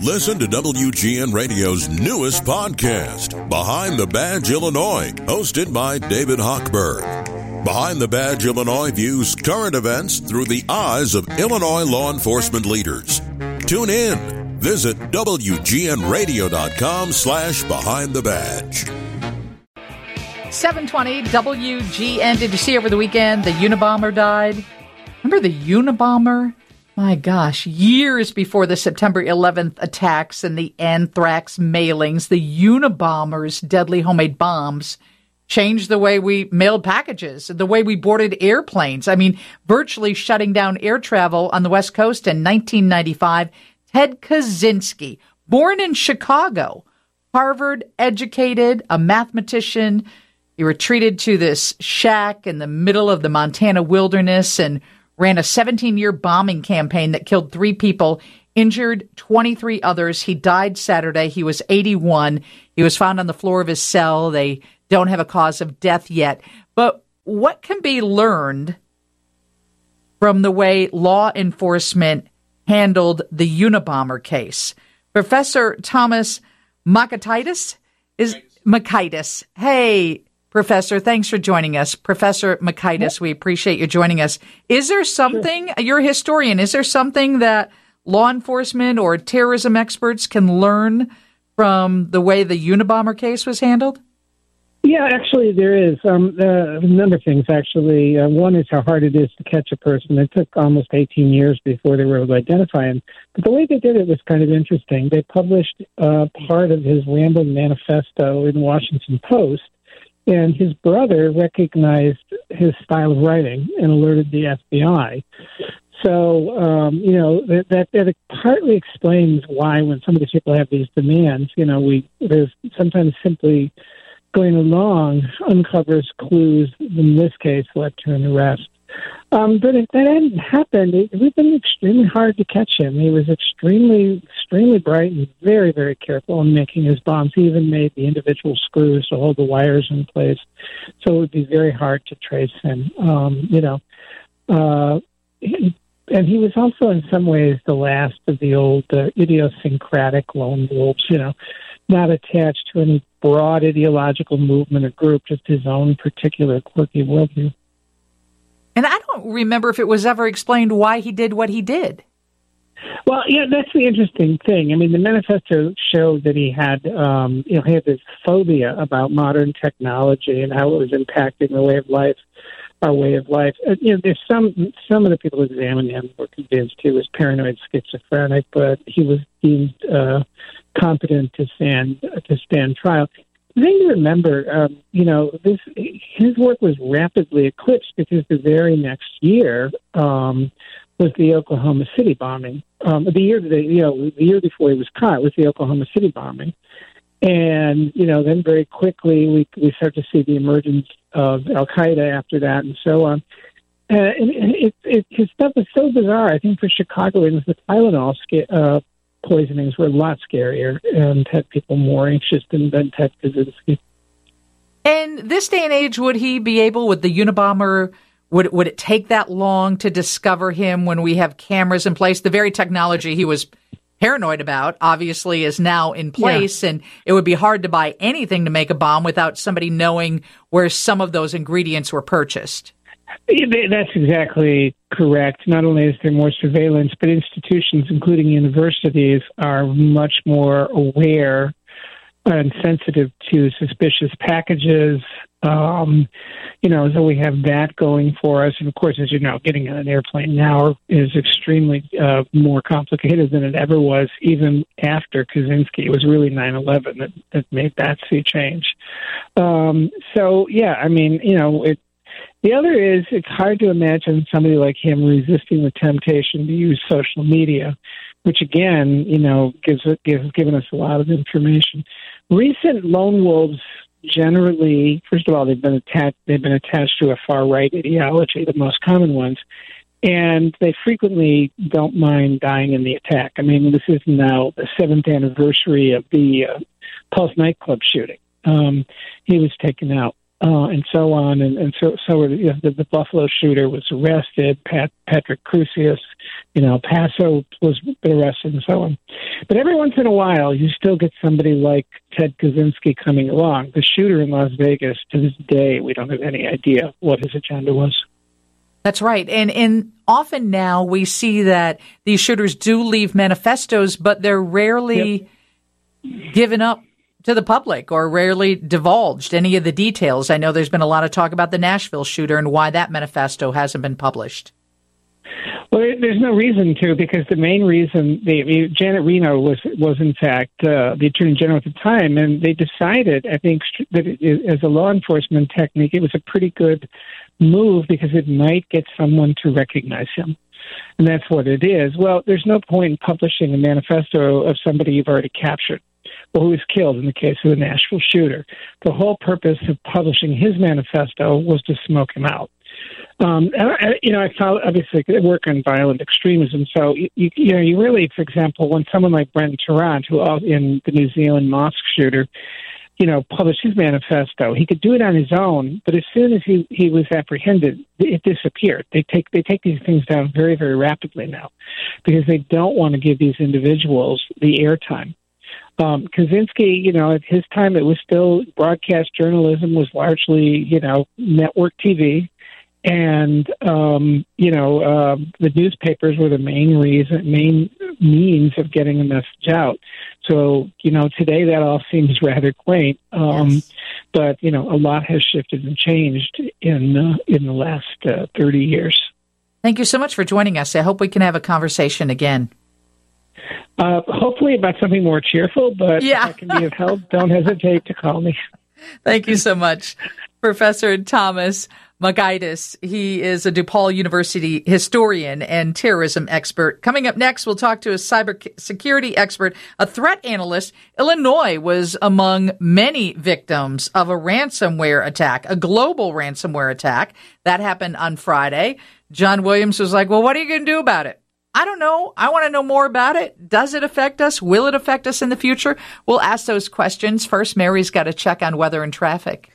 Listen to WGN Radio's newest podcast, Behind the Badge Illinois, hosted by David Hochberg. Behind the Badge Illinois views current events through the eyes of Illinois law enforcement leaders. Tune in. Visit WGNRadio.com slash Behind the Badge. 720 WGN. Did you see over the weekend the Unabomber died? Remember the Unabomber? My gosh, years before the September 11th attacks and the anthrax mailings, the Unabomber's deadly homemade bombs changed the way we mailed packages, the way we boarded airplanes. I mean, virtually shutting down air travel on the West Coast in 1995. Ted Kaczynski, born in Chicago, Harvard educated, a mathematician. He retreated to this shack in the middle of the Montana wilderness and ran a 17 year bombing campaign that killed three people, injured 23 others. He died Saturday. He was 81. He was found on the floor of his cell. They don't have a cause of death yet. But what can be learned from the way law enforcement handled the Unabomber case? Professor Thomas Mockaitis is Mockaitis. Hey, Professor, thanks for joining us. Professor Mockaitis, we appreciate you joining us. Is there something, sure. you're a historian, is there something that law enforcement or terrorism experts can learn from the way the Unabomber case was handled? Yeah, actually, there is um, uh, a number of things. Actually, uh, one is how hard it is to catch a person. It took almost 18 years before they were able to identify him. But the way they did it was kind of interesting. They published uh, part of his rambling manifesto in Washington Post, and his brother recognized his style of writing and alerted the FBI. So, um, you know, that, that, that partly explains why when some of these people have these demands, you know, we, there's sometimes simply going along uncovers clues in this case led to an arrest. Um, but if that hadn't happened, it would have been extremely hard to catch him. He was extremely, extremely bright and very, very careful in making his bombs. He even made the individual screws to hold the wires in place. So it would be very hard to trace him. Um, you know, uh, he, and he was also in some ways the last of the old uh, idiosyncratic lone wolves, you know, not attached to any broad ideological movement or group, just his own particular quirky worldview. And I don't remember if it was ever explained why he did what he did. Well, yeah, that's the interesting thing. I mean, the manifesto showed that he had, um, you know, he had this phobia about modern technology and how it was impacting the way of life, our way of life. Uh, you know, there's some some of the people who examined him were convinced he was paranoid schizophrenic, but he was deemed uh, competent to stand to stand trial thing to remember, um, you know, this his work was rapidly eclipsed because the very next year um, was the Oklahoma City bombing. Um, the year, the, you know, the year before he was caught was the Oklahoma City bombing, and you know, then very quickly we we start to see the emergence of Al Qaeda after that, and so on. Uh, and it, it, his stuff is so bizarre. I think for Chicagoans, the Tylenol uh, poisonings were a lot scarier and had people more anxious than, than Ted Kaczynski. In this day and age, would he be able, with the Unabomber, would, would it take that long to discover him when we have cameras in place? The very technology he was paranoid about obviously is now in place, yeah. and it would be hard to buy anything to make a bomb without somebody knowing where some of those ingredients were purchased. That's exactly correct. Not only is there more surveillance, but institutions, including universities, are much more aware and sensitive to suspicious packages. Um, you know, so we have that going for us. And of course, as you know, getting on an airplane now is extremely uh, more complicated than it ever was, even after Kaczynski. It was really 9 11 that, that made that sea change. Um, so, yeah, I mean, you know, it, the other is it's hard to imagine somebody like him resisting the temptation to use social media, which again, you know, gives gives given us a lot of information. Recent lone wolves generally, first of all, they've been attached they've been attached to a far right ideology, the most common ones, and they frequently don't mind dying in the attack. I mean, this is now the seventh anniversary of the uh, Pulse nightclub shooting. Um, he was taken out uh, and so on. And, and so, so you know, the, the Buffalo shooter was arrested. Pat, Patrick Crusius, you know, Paso was arrested, and so on. But every once in a while, you still get somebody like Ted Kaczynski coming along. The shooter in Las Vegas, to this day, we don't have any idea what his agenda was. That's right. And and often now we see that these shooters do leave manifestos, but they're rarely yep. given up to the public or rarely divulged any of the details. I know there's been a lot of talk about the Nashville shooter and why that manifesto hasn't been published. Well, there's no reason to because the main reason the, Janet Reno was was in fact uh, the attorney general at the time, and they decided I think that it, as a law enforcement technique, it was a pretty good move because it might get someone to recognize him. And that's what it is. Well, there's no point in publishing a manifesto of somebody you've already captured well, who was killed in the case of the Nashville shooter. The whole purpose of publishing his manifesto was to smoke him out. Um, and, you know, I follow, obviously I work on violent extremism. So, you, you know, you really, for example, when someone like Brenton Tarrant, who in the New Zealand mosque shooter, you know, published his manifesto. He could do it on his own, but as soon as he, he was apprehended, it disappeared. They take they take these things down very very rapidly now, because they don't want to give these individuals the airtime. Um, Kaczynski, you know, at his time, it was still broadcast journalism was largely, you know, network TV, and um, you know, uh, the newspapers were the main reason, main means of getting a message out. So, you know, today that all seems rather quaint, um, yes. but you know, a lot has shifted and changed in uh, in the last uh, thirty years. Thank you so much for joining us. I hope we can have a conversation again. Uh, hopefully about something more cheerful, but yeah. if I can be of help, don't hesitate to call me. Thank you so much, Professor Thomas Mockaitis. He is a DePaul University historian and terrorism expert. Coming up next, we'll talk to a cybersecurity expert, a threat analyst. Illinois was among many victims of a ransomware attack, a global ransomware attack that happened on Friday. John Williams was like, well, what are you going to do about it? I don't know. I want to know more about it. Does it affect us? Will it affect us in the future? We'll ask those questions. First, Mary's got to check on weather and traffic.